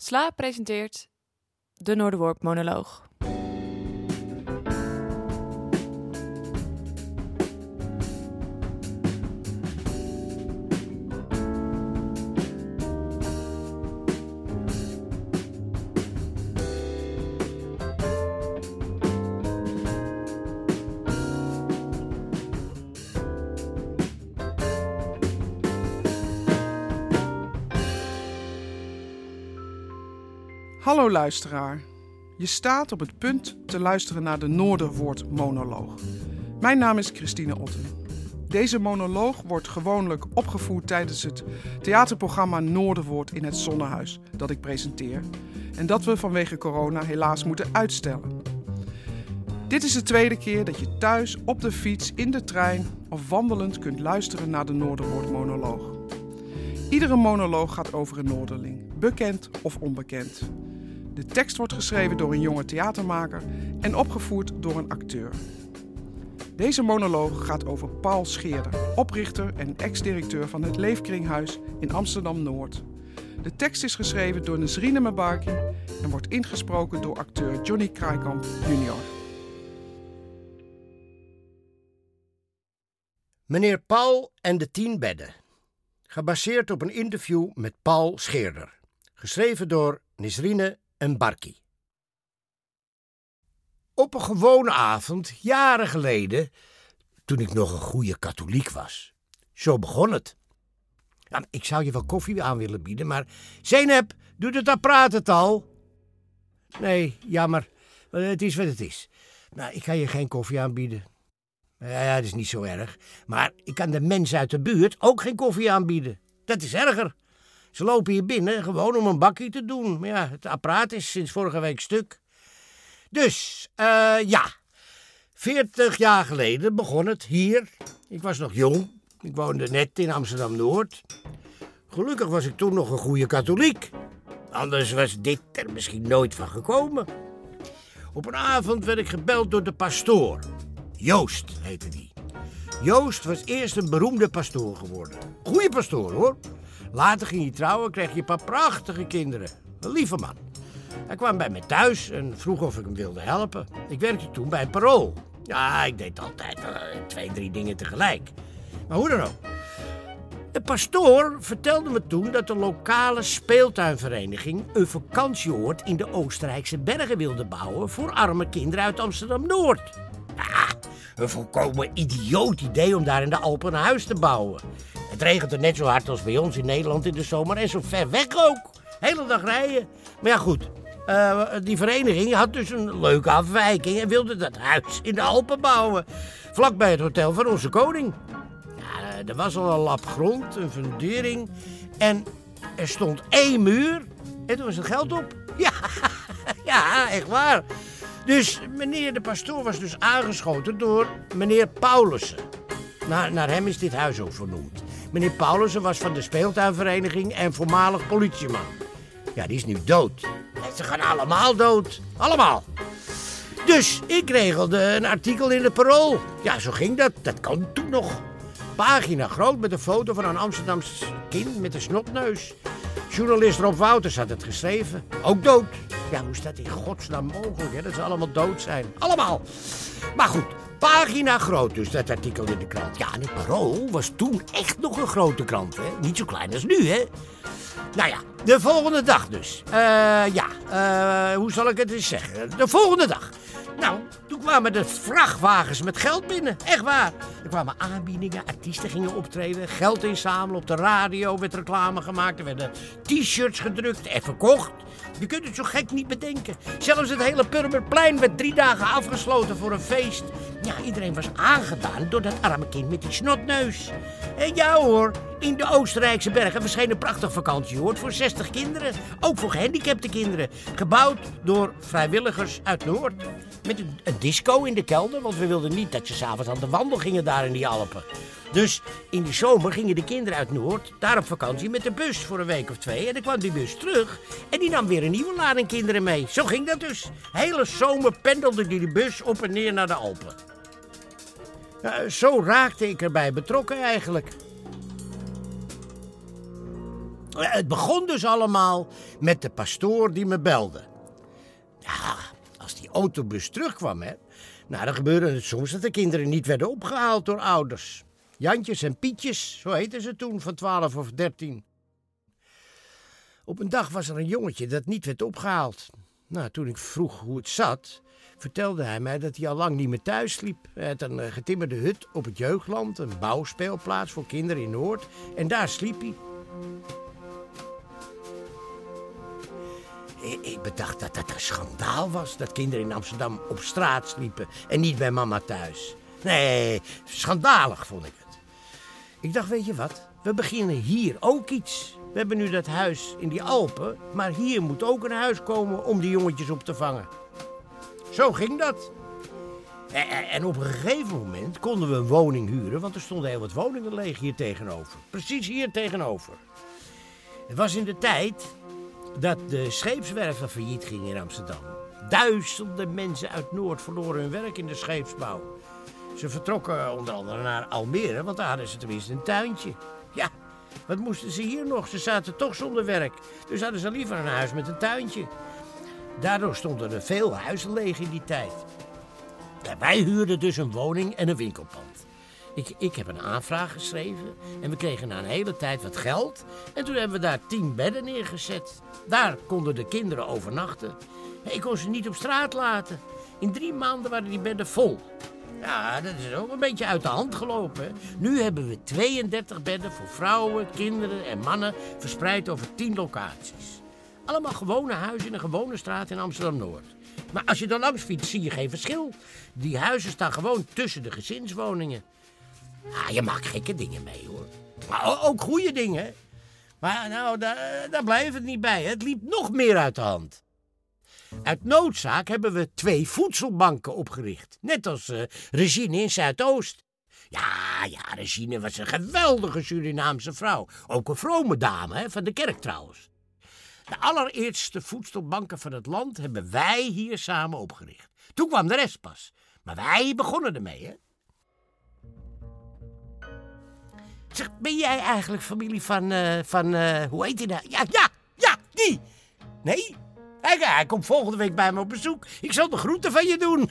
Sla presenteert de Noorderworp monoloog. Hallo luisteraar. Je staat op het punt te luisteren naar de Noorderwoord monoloog. Mijn naam is Christine Otten. Deze monoloog wordt gewoonlijk opgevoerd tijdens het theaterprogramma Noorderwoord in het Zonnehuis dat ik presenteer en dat we vanwege corona helaas moeten uitstellen. Dit is de tweede keer dat je thuis, op de fiets, in de trein of wandelend kunt luisteren naar de Noorderwoord monoloog. Iedere monoloog gaat over een Noorderling, bekend of onbekend. De tekst wordt geschreven door een jonge theatermaker en opgevoerd door een acteur. Deze monoloog gaat over Paul Scheerder, oprichter en ex-directeur van het Leefkringhuis in Amsterdam-Noord. De tekst is geschreven door Nesrine Mabarki en wordt ingesproken door acteur Johnny Kraaikamp jr. Meneer Paul en de tien bedden. Gebaseerd op een interview met Paul Scheerder. Geschreven door Nisrine en Barki. Op een gewone avond, jaren geleden, toen ik nog een goede katholiek was. Zo begon het. Ja, ik zou je wel koffie aan willen bieden, maar Zeynep, doet het apparaat het al? Nee, jammer. Het is wat het is. Nou, ik kan je geen koffie aanbieden. Ja, dat is niet zo erg. Maar ik kan de mensen uit de buurt ook geen koffie aanbieden. Dat is erger. Ze lopen hier binnen gewoon om een bakje te doen. Maar ja, het apparaat is sinds vorige week stuk. Dus, eh ja. Veertig jaar geleden begon het hier. Ik was nog jong. Ik woonde net in Amsterdam-Noord. Gelukkig was ik toen nog een goede katholiek. Anders was dit er misschien nooit van gekomen. Op een avond werd ik gebeld door de pastoor. Joost heette die. Joost was eerst een beroemde pastoor geworden. Goeie pastoor hoor. Later ging hij trouwen, kreeg je een paar prachtige kinderen. Een lieve man. Hij kwam bij me thuis en vroeg of ik hem wilde helpen. Ik werkte toen bij een parool. Ja, ik deed altijd uh, twee, drie dingen tegelijk. Maar hoe dan ook. De pastoor vertelde me toen dat de lokale speeltuinvereniging een vakantieoord in de Oostenrijkse bergen wilde bouwen voor arme kinderen uit Amsterdam-Noord. Ja, een volkomen idioot idee om daar in de Alpen een huis te bouwen. Het regent er net zo hard als bij ons in Nederland in de zomer en zo ver weg ook. Hele dag rijden. Maar ja, goed. Uh, die vereniging had dus een leuke afwijking en wilde dat huis in de Alpen bouwen. Vlakbij het hotel van onze koning. Ja, er was al een lap grond, een fundering. En er stond één muur. En toen was het geld op. Ja, echt waar. Dus meneer de pastoor was dus aangeschoten door meneer Paulussen. Naar hem is dit huis ook vernoemd. Meneer Paulussen was van de speeltuinvereniging en voormalig politieman. Ja, die is nu dood. Ze gaan allemaal dood. Allemaal. Dus ik regelde een artikel in de parool. Ja, zo ging dat. Dat kon toen nog. Pagina groot met een foto van een Amsterdamse kind met een snotneus. Journalist Rob Wouters had het geschreven. Ook dood. Ja, hoe is dat in godsnaam mogelijk? Dat ze allemaal dood zijn. Allemaal. Maar goed, pagina groot dus, dat artikel in de krant. Ja, en het Parool was toen echt nog een grote krant, hè? Niet zo klein als nu, hè? Nou ja, de volgende dag dus. Uh, ja, uh, hoe zal ik het eens zeggen? De volgende dag. Nou, toen kwamen de vrachtwagens met geld binnen. Echt waar. Er kwamen aanbiedingen, artiesten gingen optreden, geld inzamelen. Op de radio werd reclame gemaakt. Er werden t-shirts gedrukt en verkocht. Je kunt het zo gek niet bedenken. Zelfs het hele Purmerplein werd drie dagen afgesloten voor een feest. Ja, iedereen was aangedaan door dat arme kind met die snotneus. En ja hoor, in de Oostenrijkse bergen verscheen een prachtig vakantieoord voor 60 kinderen. Ook voor gehandicapte kinderen. Gebouwd door vrijwilligers uit Noord. Met een, disco in de kelder, want we wilden niet dat ze s'avonds aan de wandel gingen daar in die Alpen. Dus in de zomer gingen de kinderen uit Noord daar op vakantie met de bus voor een week of twee. En dan kwam die bus terug en die nam weer een nieuwe lading kinderen mee. Zo ging dat dus. Hele zomer pendelde die bus op en neer naar de Alpen. Zo raakte ik erbij betrokken eigenlijk. Het begon dus allemaal met de pastoor die me belde. Ja, autobus terugkwam, hè. Nou, dan gebeurde het soms dat de kinderen niet werden opgehaald door ouders. Jantjes en Pietjes, zo heten ze toen, van 12 of 13. Op een dag was er een jongetje dat niet werd opgehaald. Nou, toen ik vroeg hoe het zat, vertelde hij mij dat hij al lang niet meer thuis sliep. Hij had een eh, getimmerde hut op het jeugdland, een bouwspeelplaats voor kinderen in Noord. En daar sliep hij. Ik, bedacht dat dat een schandaal was, dat kinderen in Amsterdam op straat sliepen en niet bij mama thuis. Nee, schandalig vond ik het. Ik dacht, weet je wat, we beginnen hier ook iets. We hebben nu dat huis in die Alpen, maar hier moet ook een huis komen om die jongetjes op te vangen. Zo ging dat. En op een gegeven moment konden we een woning huren, want er stonden heel wat woningen leeg hier tegenover. Precies hier tegenover. Het was in de tijd dat de scheepswerven failliet gingen in Amsterdam. Duizenden mensen uit Noord verloren hun werk in de scheepsbouw. Ze vertrokken onder andere naar Almere, want daar hadden ze tenminste een tuintje. Ja, wat moesten ze hier nog? Ze zaten toch zonder werk. Dus hadden ze liever een huis met een tuintje. Daardoor stonden er veel huizen leeg in die tijd. Wij huurden dus een woning en een winkelpand. Ik, ik heb een aanvraag geschreven en we kregen na een hele tijd wat geld. En toen hebben we daar tien bedden neergezet. Daar konden de kinderen overnachten. Ik kon ze niet op straat laten. In drie maanden waren die bedden vol. Ja, dat is ook een beetje uit de hand gelopen. Nu hebben we 32 bedden voor vrouwen, kinderen en mannen verspreid over 10 locaties. Allemaal gewone huizen in een gewone straat in Amsterdam-Noord. Maar als je er langs fietst, zie je geen verschil. Die huizen staan gewoon tussen de gezinswoningen. Ah, je maakt gekke dingen mee, hoor. Maar ook goede dingen. Maar nou, daar, daar blijft het niet bij. Het liep nog meer uit de hand. Uit noodzaak hebben we twee voedselbanken opgericht. Net als eh, Regine in Zuidoost. Ja, ja, Regine was een geweldige Surinaamse vrouw. Ook een vrome dame, hè, van de kerk trouwens. De allereerste voedselbanken van het land hebben wij hier samen opgericht. Toen kwam de rest pas. Maar wij begonnen ermee, hè. Zeg, ben jij eigenlijk familie van, eh, van eh, hoe heet hij nou? Ja, ja, ja, die. Nee? Hij, komt volgende week bij me op bezoek. Ik zal de groeten van je doen.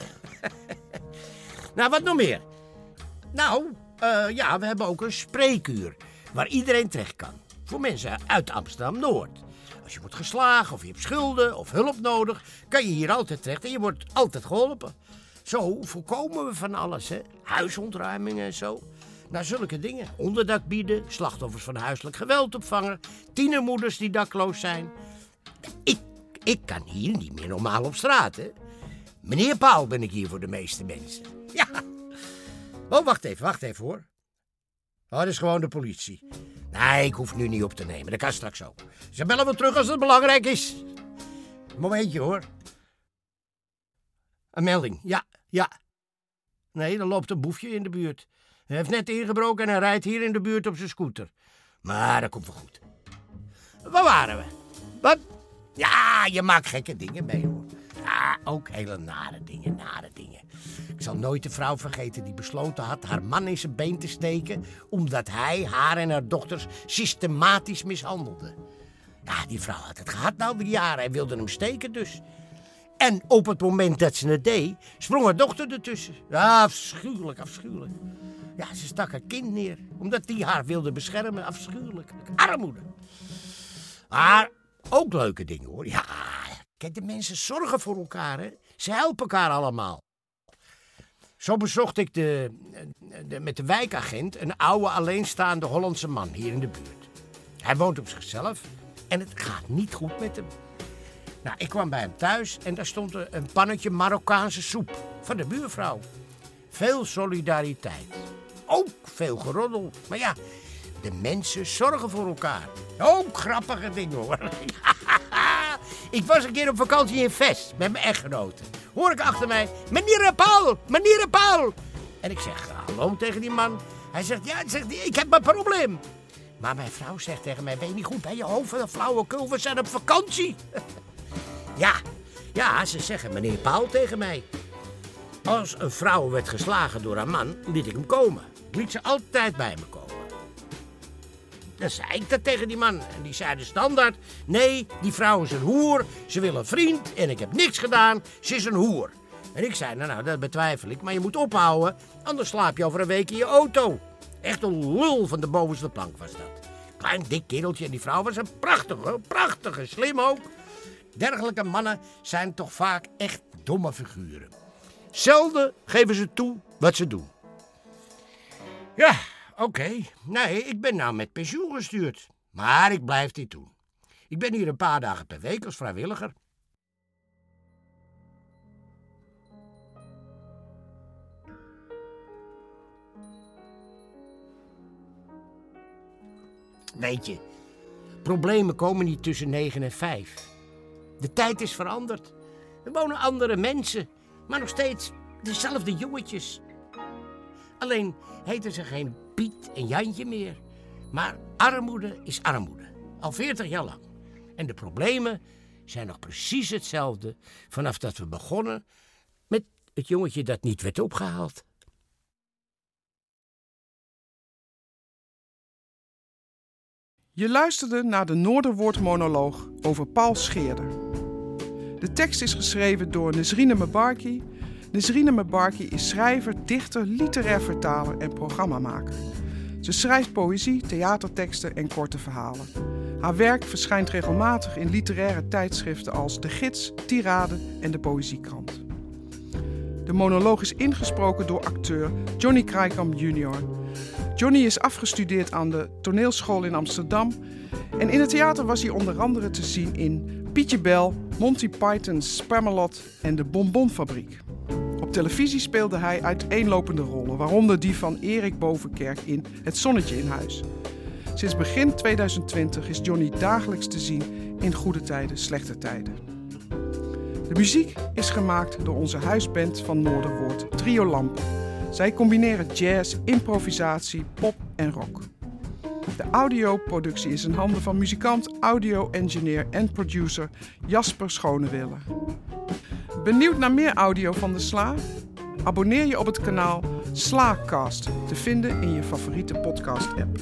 nou, wat nog meer? Nou, eh, ja, we hebben ook een spreekuur waar iedereen terecht kan. Voor mensen uit Amsterdam-Noord. Als je wordt geslagen of je hebt schulden of hulp nodig, kan je hier altijd terecht en je wordt altijd geholpen. Zo voorkomen we van alles, hè? Huisontruimingen en zo. Nou, zulke dingen. Onderdak bieden, slachtoffers van huiselijk geweld opvangen, tienermoeders die dakloos zijn. Ik, ik kan hier niet meer normaal op straat, hè? Meneer Paul ben ik hier voor de meeste mensen. Ja. Oh, wacht even, wacht even hoor. Oh, dat is gewoon de politie. Nee, ik hoef nu niet op te nemen. Dat kan straks ook. Ze bellen wel terug als het belangrijk is. Momentje hoor. Een melding, ja, ja. Nee, er loopt een boefje in de buurt. Hij heeft net ingebroken en hij rijdt hier in de buurt op zijn scooter. Maar dat komt wel goed. Waar waren we? Wat? Ja, je maakt gekke dingen mee hoor. Ja, ook hele nare dingen, nare dingen. Ik zal nooit de vrouw vergeten die besloten had haar man in zijn been te steken... omdat hij haar en haar dochters systematisch mishandelde. Ja, die vrouw had het gehad al die jaren en wilde hem steken dus. En op het moment dat ze het deed, sprong haar dochter ertussen. Ja, afschuwelijk, afschuwelijk. Ja, ze stak haar kind neer, omdat die haar wilde beschermen. Afschuwelijk. Armoede. Maar ook leuke dingen hoor. Ja, kijk, de mensen zorgen voor elkaar, hè. Ze helpen elkaar allemaal. Zo bezocht ik de, met de wijkagent een oude alleenstaande Hollandse man hier in de buurt. Hij woont op zichzelf en het gaat niet goed met hem. Nou, ik kwam bij hem thuis en daar stond een pannetje Marokkaanse soep van de buurvrouw. Veel solidariteit. Ook veel geroddel. Maar ja, de mensen zorgen voor elkaar. Ook grappige dingen hoor. ik was een keer op vakantie in Vest met mijn echtgenote. Hoor ik achter mij, meneer Paul, meneer Paul. En ik zeg hallo tegen die man. Hij zegt, ja, zegt, ik heb een probleem. Maar mijn vrouw zegt tegen mij, ben je niet goed bij je hoofd? Een flauwekul, we zijn op vakantie. Ja, ja, ze zeggen meneer Paul tegen mij. Als een vrouw werd geslagen door haar man, liet ik hem komen. Liet ze altijd bij me komen. Dan zei ik dat tegen die man. En die zei de standaard: Nee, die vrouw is een hoer. Ze wil een vriend en ik heb niks gedaan. Ze is een hoer. En ik zei: Nou, nou, dat betwijfel ik. Maar je moet ophouden, anders slaap je over een week in je auto. Echt een lul van de bovenste plank was dat. Klein dik kereltje en die vrouw was een prachtige, prachtige, slim ook. Dergelijke mannen zijn toch vaak echt domme figuren. Zelden geven ze toe wat ze doen. Ja, oké. Nee, ik ben nou met pensioen gestuurd. Maar ik blijf dit doen. Ik ben hier een paar dagen per week als vrijwilliger. Weet je, problemen komen niet tussen negen en vijf. De tijd is veranderd. Er wonen andere mensen, maar nog steeds dezelfde jongetjes. Alleen heten ze geen Piet en Jantje meer. Maar armoede is armoede, al 40 jaar lang. En de problemen zijn nog precies hetzelfde vanaf dat we begonnen met het jongetje dat niet werd opgehaald. Je luisterde naar de Noorderwoord-monoloog over Paul Scheerder. De tekst is geschreven door Nesrine Mebarki. Nesrine Mebarki is schrijver, dichter, literair vertaler en programmamaker. Ze schrijft poëzie, theaterteksten en korte verhalen. Haar werk verschijnt regelmatig in literaire tijdschriften als De Gids, Tirade en de Poëziekrant. De monoloog is ingesproken door acteur Johnny Krijkamp Jr. Johnny is afgestudeerd aan de toneelschool in Amsterdam. En in het theater was hij onder andere te zien in Pietje Bel, Monty Python's Spamalot en de Bonbonfabriek. Op televisie speelde hij uiteenlopende rollen, waaronder die van Erik Bovenkerk in Het Zonnetje in Huis. Sinds begin 2020 is Johnny dagelijks te zien in Goede Tijden, Slechte Tijden. De muziek is gemaakt door onze huisband van Noorderwoord, Trio Lampen. Zij combineren jazz, improvisatie, pop en rock. De audioproductie is in handen van muzikant, audio-engineer en producer Jasper Schonewille. Benieuwd naar meer audio van de Sla? Abonneer je op het kanaal Slaacast, te vinden in je favoriete podcast-app.